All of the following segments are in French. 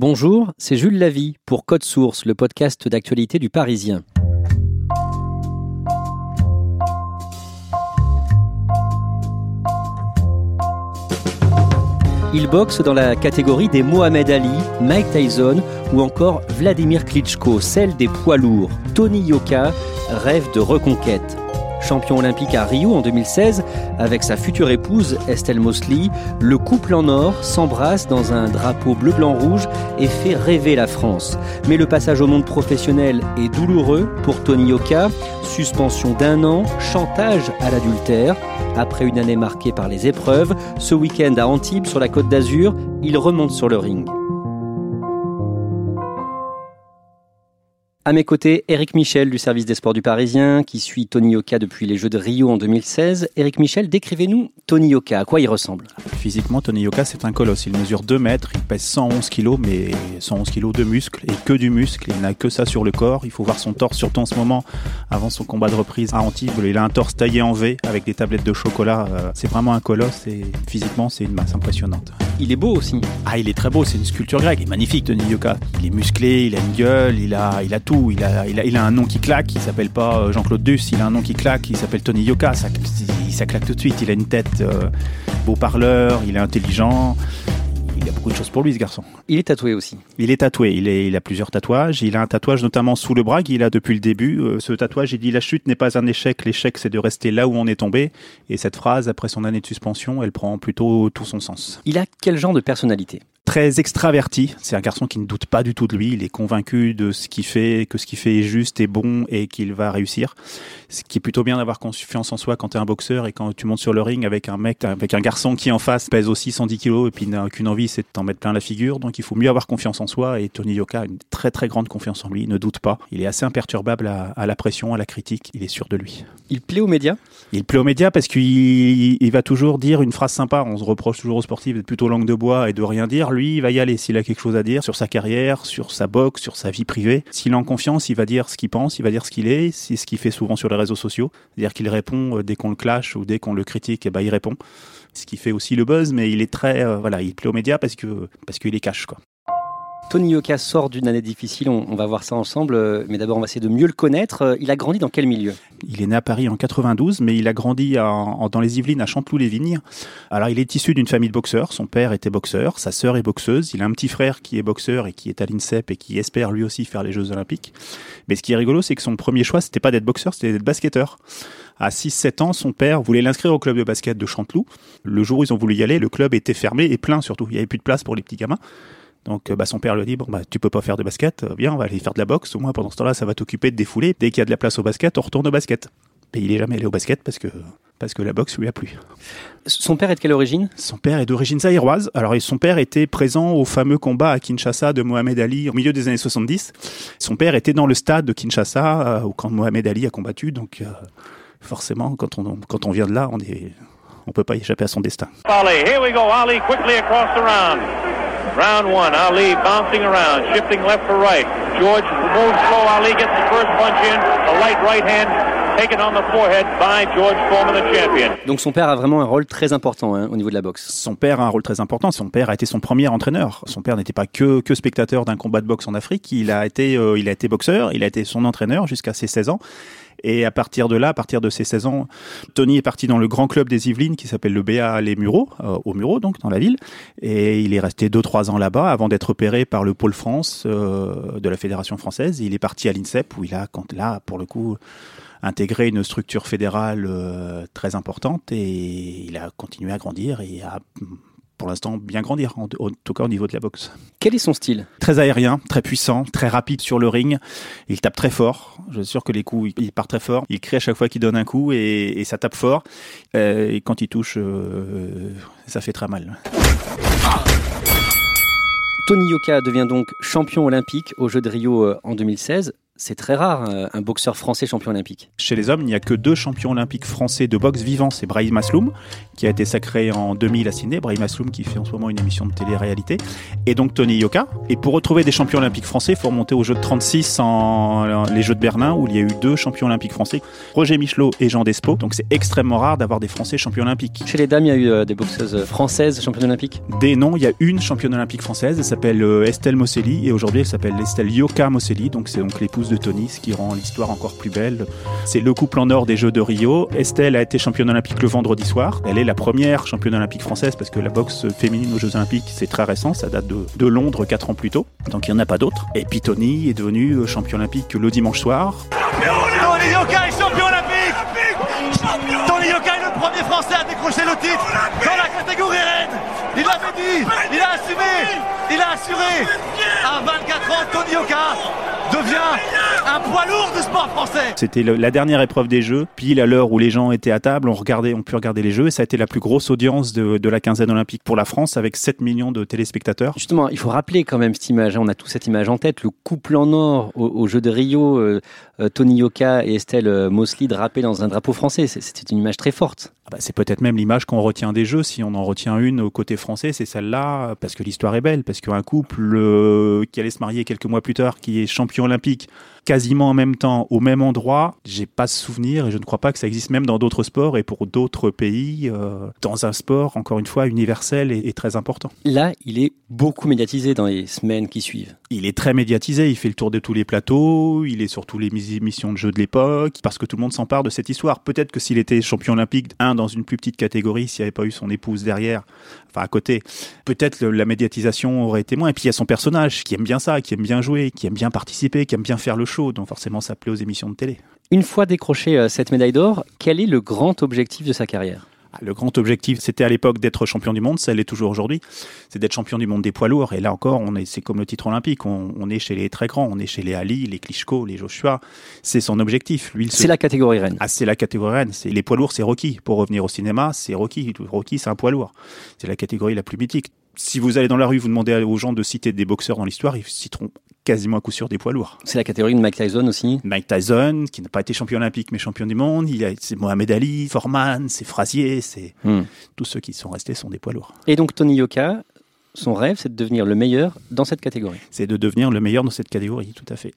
Bonjour, c'est Jules Lavie pour Code Source, le podcast d'actualité du Parisien. Il boxe dans la catégorie des Mohamed Ali, Mike Tyson ou encore Vladimir Klitschko, celle des poids lourds. Tony Yoka rêve de reconquête. Champion olympique à Rio en 2016, avec sa future épouse Estelle Mosley, le couple en or s'embrasse dans un drapeau bleu-blanc-rouge et fait rêver la France. Mais le passage au monde professionnel est douloureux pour Tony Yoka. Suspension d'un an, chantage à l'adultère. Après une année marquée par les épreuves, ce week-end à Antibes sur la côte d'Azur, il remonte sur le ring. À mes côtés, Eric Michel du service des sports du Parisien, qui suit Tony Yoka depuis les Jeux de Rio en 2016. Eric Michel, décrivez-nous Tony Yoka, à quoi il ressemble? Physiquement, Tony Yoka, c'est un colosse. Il mesure 2 mètres, il pèse 111 kilos, mais 111 kilos de muscle et que du muscle. Il n'a que ça sur le corps. Il faut voir son torse, surtout en ce moment, avant son combat de reprise à Antibes. Il a un torse taillé en V avec des tablettes de chocolat. Euh, C'est vraiment un colosse et physiquement, c'est une masse impressionnante. Il est beau aussi. Ah, il est très beau, c'est une sculpture grecque. Il est magnifique, Tony Yoka. Il est musclé, il a une gueule, il a, il a tout. Il a, il a, il a un nom qui claque, il s'appelle pas euh, Jean-Claude Duss, il a un nom qui claque, il s'appelle Tony Yoka. Ça, ça claque tout de suite. Il a une tête euh, beau parleur, il est intelligent. Il a beaucoup de choses pour lui, ce garçon. Il est tatoué aussi. Il est tatoué, il, est, il a plusieurs tatouages. Il a un tatouage notamment sous le bras qu'il a depuis le début. Euh, ce tatouage, il dit La chute n'est pas un échec, l'échec c'est de rester là où on est tombé. Et cette phrase, après son année de suspension, elle prend plutôt tout son sens. Il a quel genre de personnalité? Très extraverti. C'est un garçon qui ne doute pas du tout de lui. Il est convaincu de ce qu'il fait, que ce qu'il fait est juste et bon et qu'il va réussir. Ce qui est plutôt bien d'avoir confiance en soi quand tu es un boxeur et quand tu montes sur le ring avec un mec, avec un garçon qui en face pèse aussi 110 kilos et puis n'a qu'une envie, c'est de t'en mettre plein la figure. Donc il faut mieux avoir confiance en soi et Tony Yoka a une très très grande confiance en lui. Il ne doute pas. Il est assez imperturbable à, à la pression, à la critique. Il est sûr de lui. Il plaît aux médias? Il plaît aux médias parce qu'il il va toujours dire une phrase sympa. On se reproche toujours aux sportifs d'être plutôt langue de bois et de rien dire. Lui, il va y aller s'il a quelque chose à dire sur sa carrière, sur sa boxe, sur sa vie privée. S'il est en confiance, il va dire ce qu'il pense, il va dire ce qu'il est. C'est ce qu'il fait souvent sur les réseaux sociaux. C'est-à-dire qu'il répond euh, dès qu'on le clash ou dès qu'on le critique, et ben il répond. Ce qui fait aussi le buzz, mais il est très, euh, voilà, il plaît aux médias parce que parce qu'il est cash quoi. Tony Yoka sort d'une année difficile, on, va voir ça ensemble, mais d'abord on va essayer de mieux le connaître. Euh, Il a grandi dans quel milieu? Il est né à Paris en 92, mais il a grandi dans les Yvelines à Chanteloup-les-Vignes. Alors il est issu d'une famille de boxeurs, son père était boxeur, sa sœur est boxeuse, il a un petit frère qui est boxeur et qui est à l'INSEP et qui espère lui aussi faire les Jeux Olympiques. Mais ce qui est rigolo, c'est que son premier choix, c'était pas d'être boxeur, c'était d'être basketteur. À 6-7 ans, son père voulait l'inscrire au club de basket de Chanteloup. Le jour où ils ont voulu y aller, le club était fermé et plein surtout. Il n'y avait plus de place pour les petits gamins. Donc bah, son père lui a dit bon bah tu peux pas faire de basket, viens on va aller faire de la boxe, au moins pendant ce temps-là ça va t'occuper de défouler. Dès qu'il y a de la place au basket, on retourne au basket. Mais il est jamais allé au basket parce que parce que la boxe lui a plu. Son père est de quelle origine? Son père est d'origine zaïroise. Alors son père était présent au fameux combat à Kinshasa de Mohamed Ali au milieu des années 70. Son père était dans le stade de Kinshasa euh, où quand Mohamed Ali a combattu donc euh, forcément quand on quand on vient de là, on est on peut pas y échapper à son destin. Ali, here we go. Ali quickly across the round. Round one, Ali bouncing around, shifting left for right. George moves slow. Ali gets the first punch in. A light right hand taken on the forehead by George Foreman, the champion. Donc son père a vraiment un rôle très important hein, au niveau de la boxe. Son père a un rôle très important. Son père a été son premier entraîneur. Son père n'était pas que, que spectateur d'un combat de boxe en Afrique. Il a été, euh, il a été boxeur. Il a été son entraîneur jusqu'à ses 16 ans. Et à partir de là, à partir de ses 16 ans, Tony est parti dans le grand club des Yvelines qui s'appelle le BA Les Mureaux, euh, au Mureaux donc dans la ville. Et il est resté 2-3 ans là-bas avant d'être opéré par le pôle France euh, de la Fédération française. Il est parti à l'INSEP où il a, là, pour le coup, intégré une structure fédérale euh, très importante et il a continué à grandir et à pour l'instant bien grandir, en, en, tout cas au niveau de la boxe. Quel est son style? Très aérien, très puissant, très rapide sur le ring. Il tape très fort. Je suis sûr que les coups, il part très fort. Il crie à chaque fois qu'il donne un coup et, et ça tape fort. Euh, et quand il touche, euh, ça fait très mal. Ah Tony Yoka devient donc champion olympique aux Jeux de Rio euh, en 2016 c'est très rare, euh, un boxeur français champion olympique. Chez les hommes, il n'y a que deux champions olympiques français de boxe vivants. C'est Brahim Asloum, qui a été sacré en 2000 à Sydney. Brahim Asloum, qui fait en ce moment une émission de télé-réalité. Et donc Tony Yoka. Et pour retrouver des champions olympiques français, il faut remonter aux Jeux de 36 en les Jeux de Berlin, où il y a eu deux champions olympiques français, Roger Michelot et Jean Despo. Donc c'est extrêmement rare d'avoir des Français champions olympiques. Chez les dames, il y a eu euh, des boxeuses françaises championnes olympiques? Des noms, il y a une championne olympique française. Elle s'appelle euh, Estelle Mosselli. Et aujourd'hui, elle s'appelle Estelle Yoka Mosselli. Donc c'est donc l'épouse de Tony, ce qui rend l'histoire encore plus belle. C'est le couple en or des Jeux de Rio. Estelle a été championne olympique le vendredi soir. Elle est la première championne olympique française parce que la boxe féminine aux Jeux olympiques, c'est très récent. Ça date de, Londres 4 ans plus tôt. Donc il n'y en a pas d'autres. Et puis Tony est devenu euh, champion olympique le dimanche soir. Tony Yoka est champion olympique Tony Yoka est le premier français à décrocher le titre dans la catégorie reine. Il l'avait dit, il a assumé, il a assuré. À 24 ans, Tony Yoka devient un poids lourd du sport français. C'était la dernière épreuve des Jeux, pile à l'heure où les gens étaient à table, on regardait, on pu regarder les Jeux, et ça a été la plus grosse audience de, la quinzaine olympique pour la France, avec 7 millions de téléspectateurs. Justement, il faut rappeler quand même cette image, hein. on a tous cette image en tête, le couple en or aux, Jeux de Rio, euh, euh, Tony Yoka et Estelle euh, Mosley drapés dans un drapeau français, c'était une image très forte. Ah bah, c'est peut-être même l'image qu'on retient des Jeux, si on en retient une au côté français, c'est celle-là, parce que l'histoire est belle, parce qu'un couple qui allait se marier quelques mois plus tard, qui est champion olympique, quasiment en même temps, au même endroit, j'ai pas ce souvenir et je ne crois pas que ça existe même dans d'autres sports et pour d'autres pays, euh, dans un sport, encore une fois, universel et, très important. Là, il est beaucoup médiatisé dans les semaines qui suivent. Il est très médiatisé, il fait le tour de tous les plateaux, il est sur tous les émissions de jeux de l'époque, parce que tout le monde s'empare de cette histoire. Peut-être que s'il était champion olympique, un dans une plus petite catégorie, s'il n'y avait pas eu son épouse derrière, enfin à côté, peut-être la médiatisation aurait été moins. Et puis il y a son personnage qui aime bien ça, qui aime bien jouer, qui aime bien participer, qui aime bien faire le show, donc forcément ça plaît aux émissions de télé. Une fois décroché euh, cette médaille d'or, quel est le grand objectif de sa carrière? Le grand objectif, c'était à l'époque d'être champion du monde, ça l'est toujours aujourd'hui, c'est d'être champion du monde des poids lourds. Et là encore, on est, c'est comme le titre olympique, on, est chez les très grands, on est chez les Ali, les Klitschko, les Joshua. C'est son objectif. Lui, c'est la catégorie reine. Ah, c'est la catégorie reine. C'est les poids lourds, c'est Rocky. Pour revenir au cinéma, c'est Rocky. Rocky, c'est un poids lourd. C'est la catégorie la plus mythique si vous allez dans la rue, vous demandez aux gens de citer des boxeurs dans l'histoire, ils citeront quasiment à coup sûr des poids lourds. C'est la catégorie de Mike Tyson aussi Mike Tyson, qui n'a pas été champion olympique mais champion du monde. Il a, c'est Mohamed Ali, Foreman, c'est Frazier, c'est hmm. tous ceux qui sont restés sont des poids lourds. Et donc Tony Yoka, son rêve, c'est de devenir le meilleur dans cette catégorie. C'est de devenir le meilleur dans cette catégorie, tout à fait.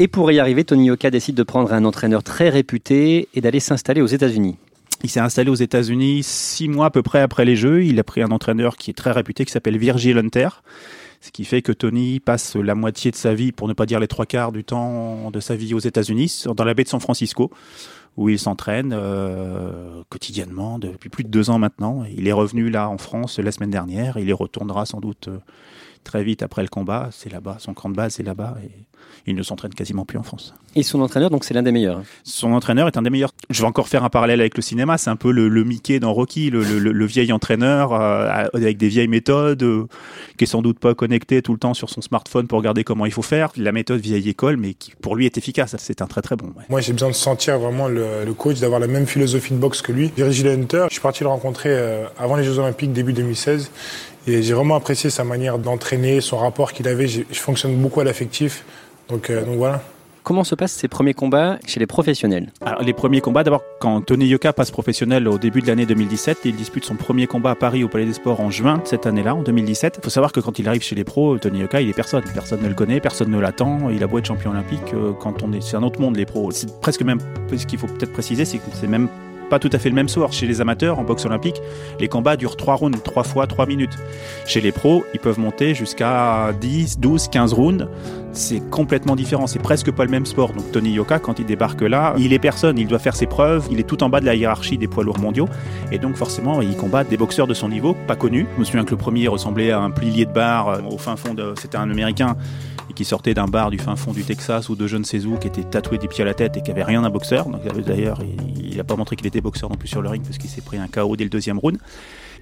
Et pour y arriver, Tony Yoka décide de prendre un entraîneur très réputé et d'aller s'installer aux États-Unis. Il s'est installé aux États-Unis six mois à peu près après les Jeux. Il a pris un entraîneur qui est très réputé, qui s'appelle Virgil Hunter. Ce qui fait que Tony passe la moitié de sa vie, pour ne pas dire les trois quarts du temps de sa vie aux États-Unis, dans la baie de San Francisco, où il s'entraîne euh, quotidiennement depuis plus de deux ans maintenant. Il est revenu là en France la semaine dernière. Il y retournera sans doute euh, très vite après le combat. C'est là-bas, son camp de base est là-bas. Et il ne s'entraîne quasiment plus en France. Et son entraîneur, donc c'est l'un des meilleurs Son entraîneur est un des meilleurs. Je vais encore faire un parallèle avec le cinéma, c'est un peu le, Mickey dans Rocky, le, vieil entraîneur euh, avec des vieilles méthodes, euh, qui est sans doute pas connecté tout le temps sur son smartphone pour regarder comment il faut faire. La méthode vieille école, mais qui pour lui est efficace. C'est un très très bon. Moi j'ai besoin de sentir vraiment le, coach, d'avoir la même philosophie de boxe que lui. Virgil Hunter, je suis parti le rencontrer euh, avant les Jeux Olympiques début 2016. Et j'ai vraiment apprécié sa manière d'entraîner, son rapport qu'il avait. Je fonctionne beaucoup à l'affectif. Donc, euh, donc voilà. Comment se passent ces premiers combats chez les professionnels? Alors, Les premiers combats, d'abord, quand Tony Yoka passe professionnel au début de l'année 2017, il dispute son premier combat à Paris au Palais des Sports en juin de cette année-là, en 2017. Il faut savoir que quand il arrive chez les pros, Tony Yoka, il est personne. Personne ne le connaît, personne ne l'attend. Il a beau être champion olympique, euh, quand on est, c'est un autre monde, les pros. C'est presque même, ce qu'il faut peut-être préciser, c'est que c'est même pas tout à fait le même sort. Chez les amateurs, en boxe olympique, les combats durent 3 rounds, 3 fois 3 minutes. Chez les pros, ils peuvent monter jusqu'à 10, 12, 15 rounds. C'est complètement différent, c'est presque pas le même sport. Donc Tony Yoka, quand il débarque là, il est personne, il doit faire ses preuves, il est tout en bas de la hiérarchie des poids lourds mondiaux. Et donc forcément, il combat des boxeurs de son niveau, pas connus. Je me souviens que le premier ressemblait à un plier de bar euh, au fin fond de... C'était un Américain qui sortait d'un bar du fin fond du Texas ou de je ne sais où, qui était tatoué des pieds à la tête et qui avait rien d'un boxeur. Donc d'ailleurs, il n'a pas montré qu'il était boxeur non plus sur le ring parce qu'il s'est pris un KO dès le deuxième round.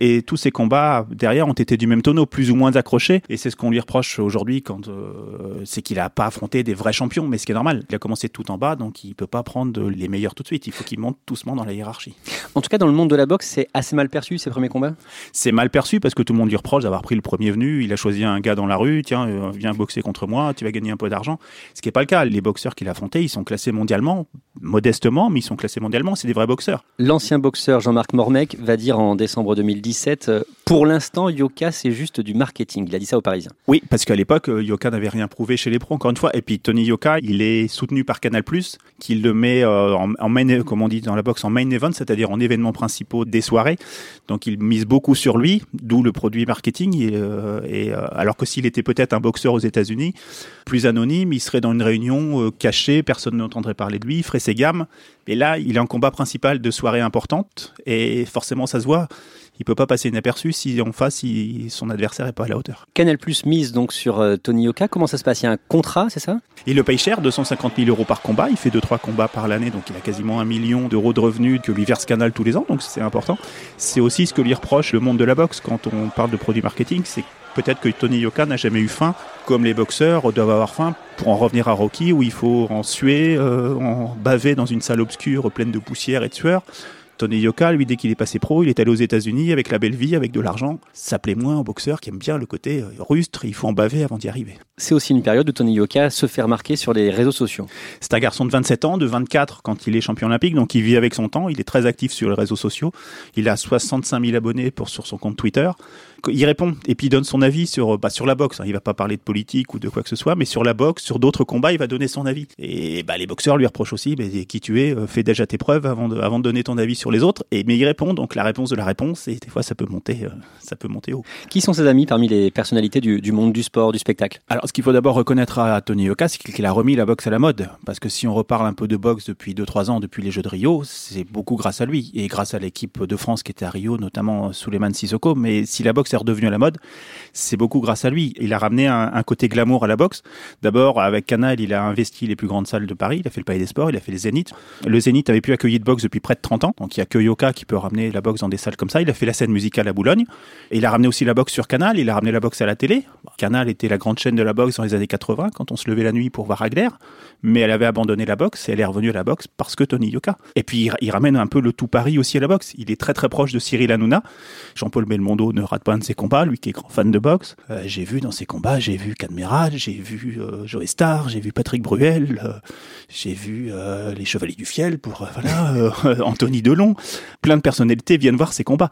Et tous ces combats derrière ont été du même tonneau, plus ou moins accrochés. Et c'est ce qu'on lui reproche aujourd'hui quand euh, c'est qu'il a pas affronté des vrais champions, mais ce qui est normal. Il a commencé tout en bas, donc il peut pas prendre les meilleurs tout de suite. Il faut qu'il monte doucement dans la hiérarchie. En tout cas, dans le monde de la boxe, c'est assez mal perçu ces premiers combats? C'est mal perçu parce que tout le monde lui reproche d'avoir pris le premier venu. Il a choisi un gars dans la rue, tiens, euh, viens boxer contre moi, tu vas gagner un peu d'argent. Ce qui n'est pas le cas. Les boxeurs qu'il a affrontés, ils sont classés mondialement, modestement, mais ils sont classés mondialement. C'est des vrais boxeurs. L'ancien boxeur Jean-Marc Mormec va dire en décembre 2017 euh, Pour l'instant, Yoka, c'est juste du marketing. Il a dit ça aux Parisiens. Oui, parce qu'à l'époque, euh, Yoka n'avait rien prouvé chez les pros, encore une fois. Et puis Tony Yoka, il est soutenu par Canal, qui le met en, en main, comme on dit dans la boxe, en main event, c'est-à-dire en événements principaux des soirées. Donc il mise beaucoup sur lui, d'où le produit marketing. Et, alors que s'il était peut-être un boxeur aux États-Unis, plus anonyme, il serait dans une réunion cachée, personne n'entendrait parler de lui, il ferait ses gammes. Et là, il est en combat principal de soirée importante et forcément, ça se voit. Il peut pas passer inaperçu si en face, son adversaire est pas à la hauteur. Canal Plus mise donc sur euh, Tony Yoka. Comment ça se passe? Il y a un contrat, c'est ça? Il le paye cher, 250 000 euros par combat. Il fait 2-3 combats par l'année, donc il a quasiment un million d'euros de revenus que lui verse Canal tous les ans, donc c'est important. C'est aussi ce que lui reproche le monde de la boxe quand on parle de produits marketing, c'est peut-être que Tony Yoka n'a jamais eu faim, comme les boxeurs doivent avoir faim pour en revenir à Rocky, où il faut en suer, euh, en baver dans une salle obscure pleine de poussière et de sueur. Tony Yoka, lui, dès qu'il est passé pro, il est allé aux États-Unis avec la belle vie, avec de l'argent. Ça plaît moins aux boxeurs qui aiment bien le côté euh, rustre, il faut en baver avant d'y arriver. C'est aussi une période où Tony Yoka se fait remarquer sur les réseaux sociaux. C'est un garçon de 27 ans, de 24 quand il est champion olympique, donc il vit avec son temps, il est très actif sur les réseaux sociaux. Il a 65 000 abonnés pour, sur son compte Twitter il répond et puis il donne son avis sur bah, sur la boxe. Hein. Il va pas parler de politique ou de quoi que ce soit, mais sur la boxe, sur d'autres combats, il va donner son avis. Et bah, les boxeurs lui reprochent aussi, mais qui tu es, euh, fais déjà tes preuves avant de, avant de donner ton avis sur les autres. Et mais il répond, donc la réponse de la réponse, et des fois ça peut monter, euh, ça peut monter haut. Qui sont ses amis parmi les personnalités du, du monde du sport, du spectacle? Alors ce qu'il faut d'abord reconnaître à Tony Yoka, c'est qu'il a remis la boxe à la mode, parce que si on reparle un peu de boxe depuis 2-3 ans, depuis les Jeux de Rio, c'est beaucoup grâce à lui et grâce à l'équipe de France qui était à Rio, notamment Suleiman Sissoko. Mais si la boxe est redevenue à la mode, c'est beaucoup grâce à lui. Il a ramené un, côté glamour à la boxe. D'abord, avec Canal, il a investi les plus grandes salles de Paris. Il a fait le Palais des Sports, il a fait les Zénith. Le Zénith avait pu accueillir de boxe depuis près de 30 ans. Donc il y a que Yoka qui peut ramener la boxe dans des salles comme ça. Il a fait la scène musicale à Boulogne. Et il a ramené aussi la boxe sur Canal. Il a ramené la boxe à la télé. Canal était la grande chaîne de la boxe dans les années 80 quand on se levait la nuit pour voir Agler. Mais elle avait abandonné la boxe et elle est revenue à la boxe parce que Tony Yoka. Et puis il ramène un peu le tout Paris aussi à la boxe. Il est très très proche de Cyril Hanouna. Jean-Paul Belmondo ne rate pas un de ses combats, lui qui est grand fan de boxe. Euh, j'ai vu dans ces combats, j'ai vu Cadmeral, j'ai vu euh, Joe Star, j'ai vu Patrick Bruel, euh, j'ai vu les Chevaliers du Fiel pour voilà Anthony Delon. Plein de personnalités viennent voir ces combats.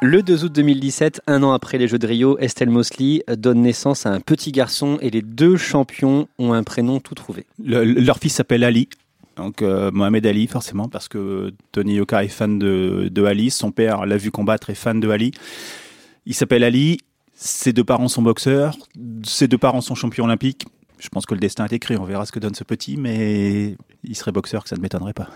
Le 2 août 2017, un an après les Jeux de Rio, Estelle Mosley donne naissance à un petit garçon et les deux champions ont un prénom tout trouvé. leur fils s'appelle Ali. Donc Mohamed Ali forcément parce que Tony Yoka est fan de, de Ali, son père l'a vu combattre et fan de Ali. Il s'appelle Ali, ses deux parents sont boxeurs, ses deux parents sont champions olympiques. Je pense que le destin est écrit, on verra ce que donne ce petit, mais il serait boxeur, que ça ne m'étonnerait pas.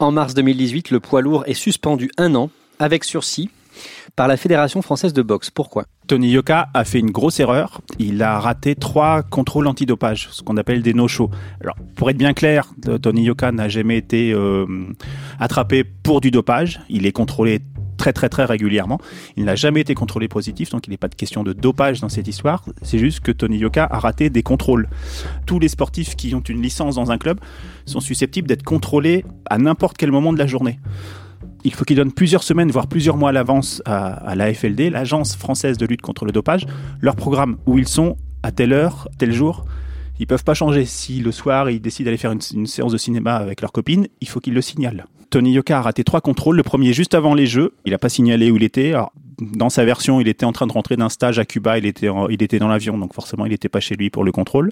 En mars 2018, le poids lourd est suspendu un an, avec sursis, par la Fédération française de boxe. Pourquoi? Tony Yoka a fait une grosse erreur. Il a raté trois contrôles antidopage, ce qu'on appelle des no-shows. Alors, pour être bien clair, Tony Yoka n'a jamais été euh, attrapé pour du dopage. Il est contrôlé très très très régulièrement. Il n'a jamais été contrôlé positif, donc il n'est pas de question de dopage dans cette histoire. C'est juste que Tony Yoka a raté des contrôles. Tous les sportifs qui ont une licence dans un club sont susceptibles d'être contrôlés à n'importe quel moment de la journée il faut qu'ils donnent plusieurs semaines, voire plusieurs mois à l'avance à, la FLD, l'Agence française de lutte contre le dopage, leur programme où ils sont à telle heure, tel jour. Ils peuvent pas changer. Si le soir ils décident d'aller faire une, séance de cinéma avec leur copine, il faut qu'ils le signalent. Tony Yoka a raté trois contrôles. Le premier juste avant les Jeux, il n'a pas signalé où il était. dans sa version, il était en train de rentrer d'un stage à Cuba. Il était, dans l'avion, donc forcément, il n'était pas chez lui pour le contrôle.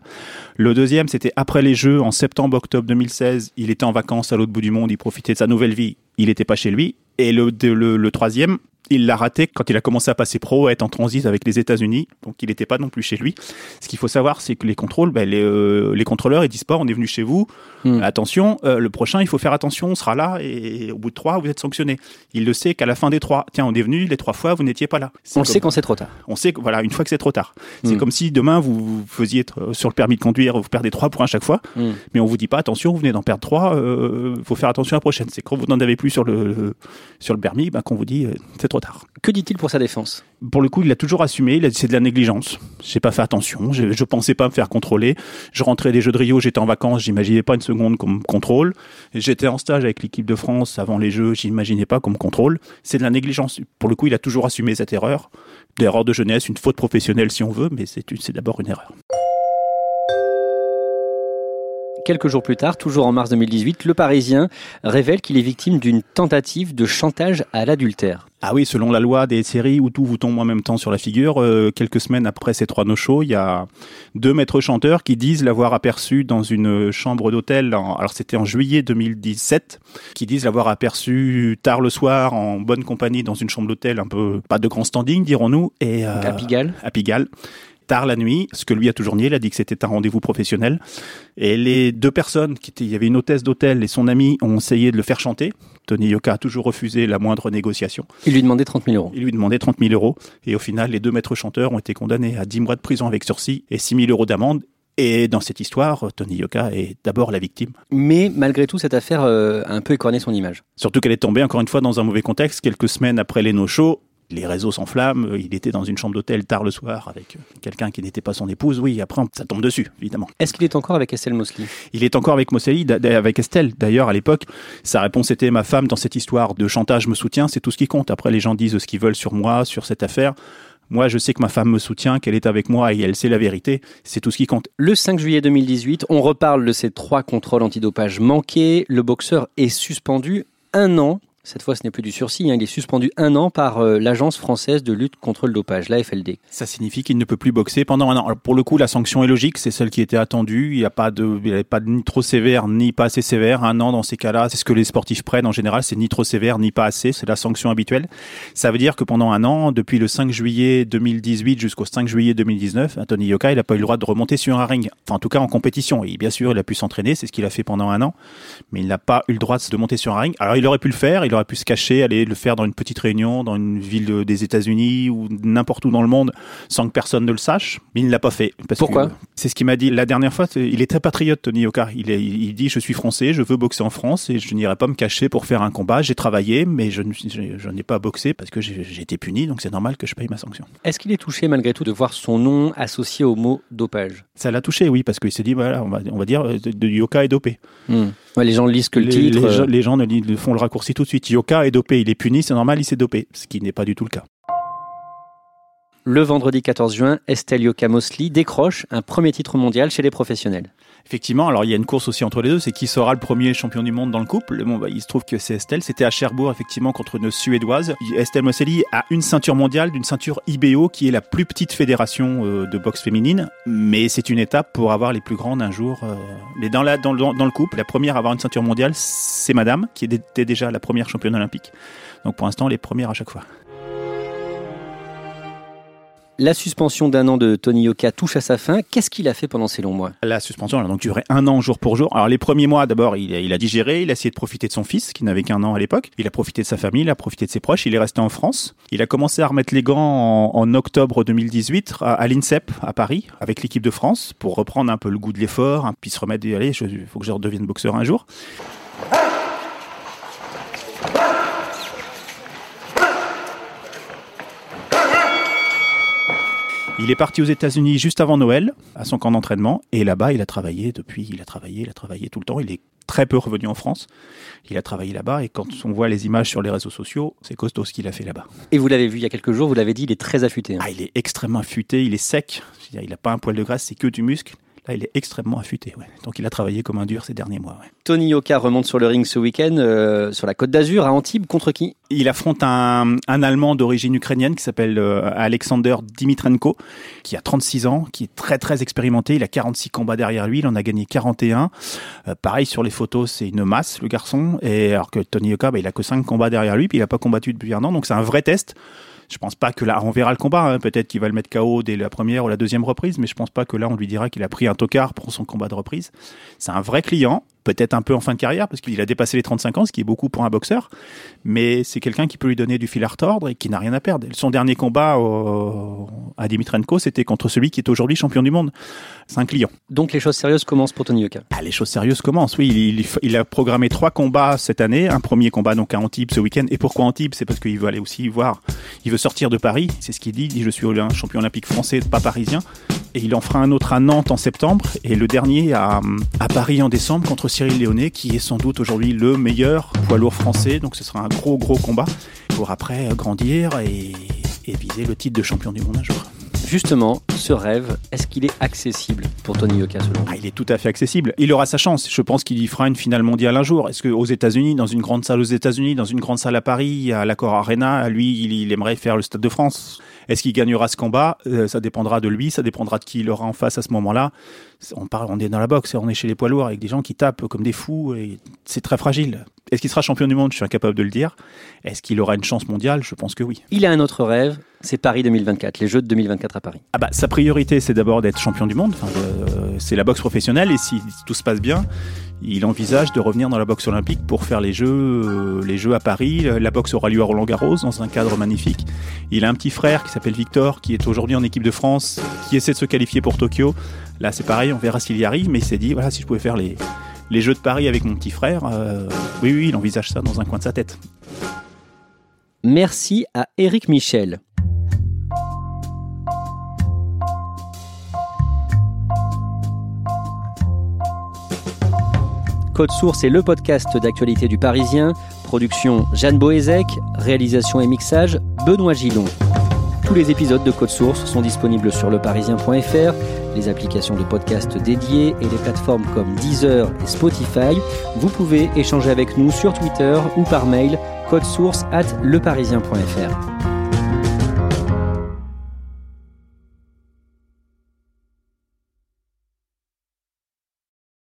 Le deuxième, c'était après les Jeux, en septembre-octobre 2016. Il était en vacances à l'autre bout du monde. Il profitait de sa nouvelle vie il n'était pas chez lui. Et le, troisième, Il l'a raté quand il a commencé à passer pro, à être en transit avec les États-Unis. Donc il n'était pas non plus chez lui. Ce qu'il faut savoir, c'est que les contrôles, ben, les, euh, les contrôleurs, ils disent pas, on est venu chez vous. Hmm. Attention, euh, le prochain, il faut faire attention, on sera là et au bout de trois, vous êtes sanctionné. Il le sait qu'à la fin des trois, tiens, on est venu les trois fois, vous n'étiez pas là. On le sait quand c'est trop tard. on sait que voilà, une fois que c'est trop tard. C'est Mm. comme si demain vous vous faisiez être sur le permis de conduire, vous perdez trois points à chaque fois, Mm. mais on vous dit pas attention, vous venez d'en perdre trois, euh, faut faire attention à la prochaine. C'est quand vous n'en avez plus sur le, sur le permis, ben, qu'on vous dit euh, c'est trop tard. Que dit-il pour sa défense? Pour le coup, il a toujours assumé, il a dit c'est de la négligence. J'ai pas fait attention, je, je pensais pas me faire contrôler. Je rentrais des Jeux de Rio, j'étais en vacances, j'imaginais pas une seconde comme contrôle. J'étais en stage avec l'équipe de France avant les Jeux, j'imaginais pas comme contrôle. C'est de la négligence. Pour le coup, il a toujours assumé cette erreur. L'erreur de jeunesse, une faute professionnelle si on veut, mais c'est d'abord une erreur. Quelques jours plus tard, toujours en mars 2018, le Parisien révèle qu'il est victime d'une tentative de chantage à l'adultère. Ah oui, selon la loi des séries où tout vous tombe en même temps sur la figure, euh, quelques semaines après ces trois no-shows, il y a deux maîtres chanteurs qui disent l'avoir aperçu dans une chambre d'hôtel, alors c'était en juillet 2017, qui disent l'avoir aperçu tard le soir en bonne compagnie dans une chambre d'hôtel un peu, pas de grand standing dirons-nous, et euh, À Pigalle. à Pigalle. Tard la nuit, ce que lui a toujours nié, il a dit que c'était un rendez-vous professionnel. Et les deux personnes, qui étaient, il y avait une hôtesse d'hôtel et son ami, ont essayé de le faire chanter. Tony Yoka a toujours refusé la moindre négociation. Il lui demandait 30 000 euros. Il lui demandait 30 000 euros. Et au final, les deux maîtres chanteurs ont été condamnés à 10 mois de prison avec sursis et 6 000 euros d'amende. Et dans cette histoire, Tony Yoka est d'abord la victime. Mais malgré tout, cette affaire euh, a un peu écorné son image. Surtout qu'elle est tombée, encore une fois, dans un mauvais contexte. Quelques semaines après les no-shows, les réseaux s'enflamment. Il était dans une chambre d'hôtel tard le soir avec quelqu'un qui n'était pas son épouse. Oui, après, ça tombe dessus, évidemment. Est-ce qu'il est encore avec Estelle Mosley Il est encore avec d- avec Estelle. D'ailleurs, à l'époque, sa réponse était ma femme dans cette histoire de chantage me soutient, c'est tout ce qui compte. Après, les gens disent ce qu'ils veulent sur moi, sur cette affaire. Moi, je sais que ma femme me soutient, qu'elle est avec moi et elle sait la vérité. C'est tout ce qui compte. Le 5 juillet 2018, on reparle de ces trois contrôles antidopage manqués. Le boxeur est suspendu un an. Cette fois, ce n'est plus du sursis. hein. Il est suspendu un an par euh, l'Agence française de lutte contre le dopage, l'AFLD. Ça signifie qu'il ne peut plus boxer pendant un an. Alors, pour le coup, la sanction est logique, c'est celle qui était attendue. Il n'y a pas de, il avait pas de ni trop sévère ni pas assez sévère. Un an dans ces cas-là, c'est ce que les sportifs prennent en général. C'est ni trop sévère ni pas assez. C'est la sanction habituelle. Ça veut dire que pendant un an, depuis le 5 juillet 2018 jusqu'au 5 juillet 2019, Anthony Yoka, il n'a pas eu le droit de remonter sur un ring. Enfin, en tout cas, en compétition. Et bien sûr, il a pu s'entraîner. C'est ce qu'il a fait pendant un an. Mais il n'a pas eu le droit de monter sur un ring. Alors, il aurait pu le faire. Il aurait pu se cacher, aller le faire dans une petite réunion, dans une ville des États-Unis ou n'importe où dans le monde sans que personne ne le sache, mais il ne l'a pas fait. Parce Pourquoi? C'est ce qu'il m'a dit la dernière fois. Il est très patriote, Tony Yoka. Il, est- il dit Je suis français, je veux boxer en France et je n'irai pas me cacher pour faire un combat. J'ai travaillé, mais je, ne- je- je n'ai pas boxé parce que j'ai été puni, donc c'est normal que je paye ma sanction. Est-ce qu'il est touché malgré tout de voir son nom associé au mot dopage? Ça l'a touché, oui, parce qu'il s'est dit voilà, on va, on va dire euh, de, de Yoka est dopé. Hmm. Ouais, Les gens lisent que le les, titre. les euh, gens, les gens ne li- ne font le raccourci tout de suite. Yoka est dopé, il est puni, c'est normal, il s'est dopé, ce qui n'est pas du tout le cas. Le vendredi 14 juin, Estelle Yoka Mosley décroche un premier titre mondial chez les professionnels. Effectivement, alors il y a une course aussi entre les deux, c'est qui sera le premier champion du monde dans le couple. Bah, il se trouve que c'est Estelle. C'était à Cherbourg, effectivement, contre une Suédoise. Estelle Moselli a une ceinture mondiale d'une ceinture IBO, qui est la plus petite fédération euh, de boxe féminine. Mais c'est une étape pour avoir les plus grandes un jour. euh. Mais dans, dans le couple, la première à avoir une ceinture mondiale, c'est Madame, qui était déjà la première championne olympique. Donc pour l'instant, les premières à chaque fois. La suspension d'un an de Tony Yoka touche à sa fin. Qu'est-ce qu'il a fait pendant ces longs mois? La suspension a donc duré un an jour pour jour. Alors les premiers mois, d'abord, il, a- digéré, il a essayé de profiter de son fils, qui n'avait qu'un an à l'époque. Il a profité de sa famille, il a profité de ses proches, il est resté en France. Il a commencé à remettre les gants en, octobre 2018 à, l'INSEP à Paris, avec l'équipe de France, pour reprendre un peu le goût de l'effort, hein, puis se remettre, et allez, il faut que je redevienne boxeur un jour. Il est parti aux États-Unis juste avant Noël, à son camp d'entraînement, et là-bas, il a travaillé depuis, il a travaillé, il a travaillé tout le temps. Il est très peu revenu en France. Il a travaillé là-bas, et quand on voit les images sur les réseaux sociaux, c'est costaud ce qu'il a fait là-bas. Et vous l'avez vu il y a quelques jours, vous l'avez dit, il est très affûté. hein. Ah, il est extrêmement affûté, il est sec, il n'a pas un poil de graisse, c'est que du muscle. Là, il est extrêmement affûté. Ouais. Donc il a travaillé comme un dur ces derniers mois. Ouais. Tony Yoka remonte sur le ring ce week-end euh, sur la Côte d'Azur à Antibes contre qui? Il affronte un, un Allemand d'origine ukrainienne qui s'appelle euh, Alexander Dimitrenko, qui a 36 ans, qui est très très expérimenté. Il a 46 combats derrière lui, il en a gagné 41. Euh, pareil sur les photos, c'est une masse le garçon. Et alors que Tony Yoka, bah, il a que 5 combats derrière lui, puis il a pas combattu depuis un an, donc c'est un vrai test. Je pense pas que là, on verra le combat. hein. Peut-être qu'il va le mettre KO dès la première ou la deuxième reprise, mais je pense pas que là, on lui dira qu'il a pris un tocard pour son combat de reprise. C'est un vrai client, peut-être un peu en fin de carrière, parce qu'il a dépassé les 35 ans, ce qui est beaucoup pour un boxeur. Mais c'est quelqu'un qui peut lui donner du fil à retordre et qui n'a rien à perdre. Son dernier combat au- à Dimitrenko, c'était contre celui qui est aujourd'hui champion du monde. C'est un client. Donc les choses sérieuses commencent pour Tony Yoka. Ah, les choses sérieuses commencent. Oui, il, il- il a programmé trois combats cette année. Un premier combat donc à Antibes ce week-end. Et pourquoi Antibes? C'est parce qu'il veut aller aussi voir. Il veut sortir de Paris. C'est ce qu'il dit. Il dit je suis un champion olympique français, pas parisien. Et il en fera un autre à Nantes en septembre. Et le dernier à, à Paris en décembre contre Cyril Léonet, qui est sans doute aujourd'hui le meilleur poids lourd français. Donc ce sera un gros gros combat pour après grandir et, et viser le titre de champion du monde un jour. Justement, ce rêve, est-ce qu'il est accessible pour Tony Yoka selon vous? Ah, il est tout à fait accessible. Il aura sa chance. Je pense qu'il y fera une finale mondiale un jour. Est-ce qu'aux États-Unis, dans une grande salle aux États-Unis, dans une grande salle à Paris, à l'Accor Arena, lui, il, il aimerait faire le Stade de France? Est-ce qu'il gagnera ce combat? Euh, Ça dépendra de lui, ça dépendra de qui il aura en face à ce moment-là. On, parle, on est dans la boxe, on est chez les poids lourds avec des gens qui tapent comme des fous et c'est très fragile. Est-ce qu'il sera champion du monde? Je suis incapable de le dire. Est-ce qu'il aura une chance mondiale? Je pense que oui. Il a un autre rêve, c'est Paris 2024, les Jeux de 2024 à Paris. Ah bah, sa priorité, c'est d'abord d'être champion du monde. Enfin, c'est la boxe professionnelle et si tout se passe bien, il envisage de revenir dans la boxe olympique pour faire les Jeux, euh, les Jeux à Paris. La boxe aura lieu à Roland Garros dans un cadre magnifique. Il a un petit frère qui s'appelle Victor, qui est aujourd'hui en équipe de France, qui essaie de se qualifier pour Tokyo. Là, c'est pareil, on verra s'il y arrive, mais il s'est dit, voilà, si je pouvais faire les, Jeux de Paris avec mon petit frère, euh, oui, oui, il envisage ça dans un coin de sa tête. Merci à Eric Michel. Code Source est le podcast d'actualité du Parisien. Production Jeanne Boézek, réalisation et mixage Benoît Gillon. Tous les épisodes de Code Source sont disponibles sur leparisien.fr, les applications de podcast dédiées et les plateformes comme Deezer et Spotify. Vous pouvez échanger avec nous sur Twitter ou par mail codesource at leparisien.fr.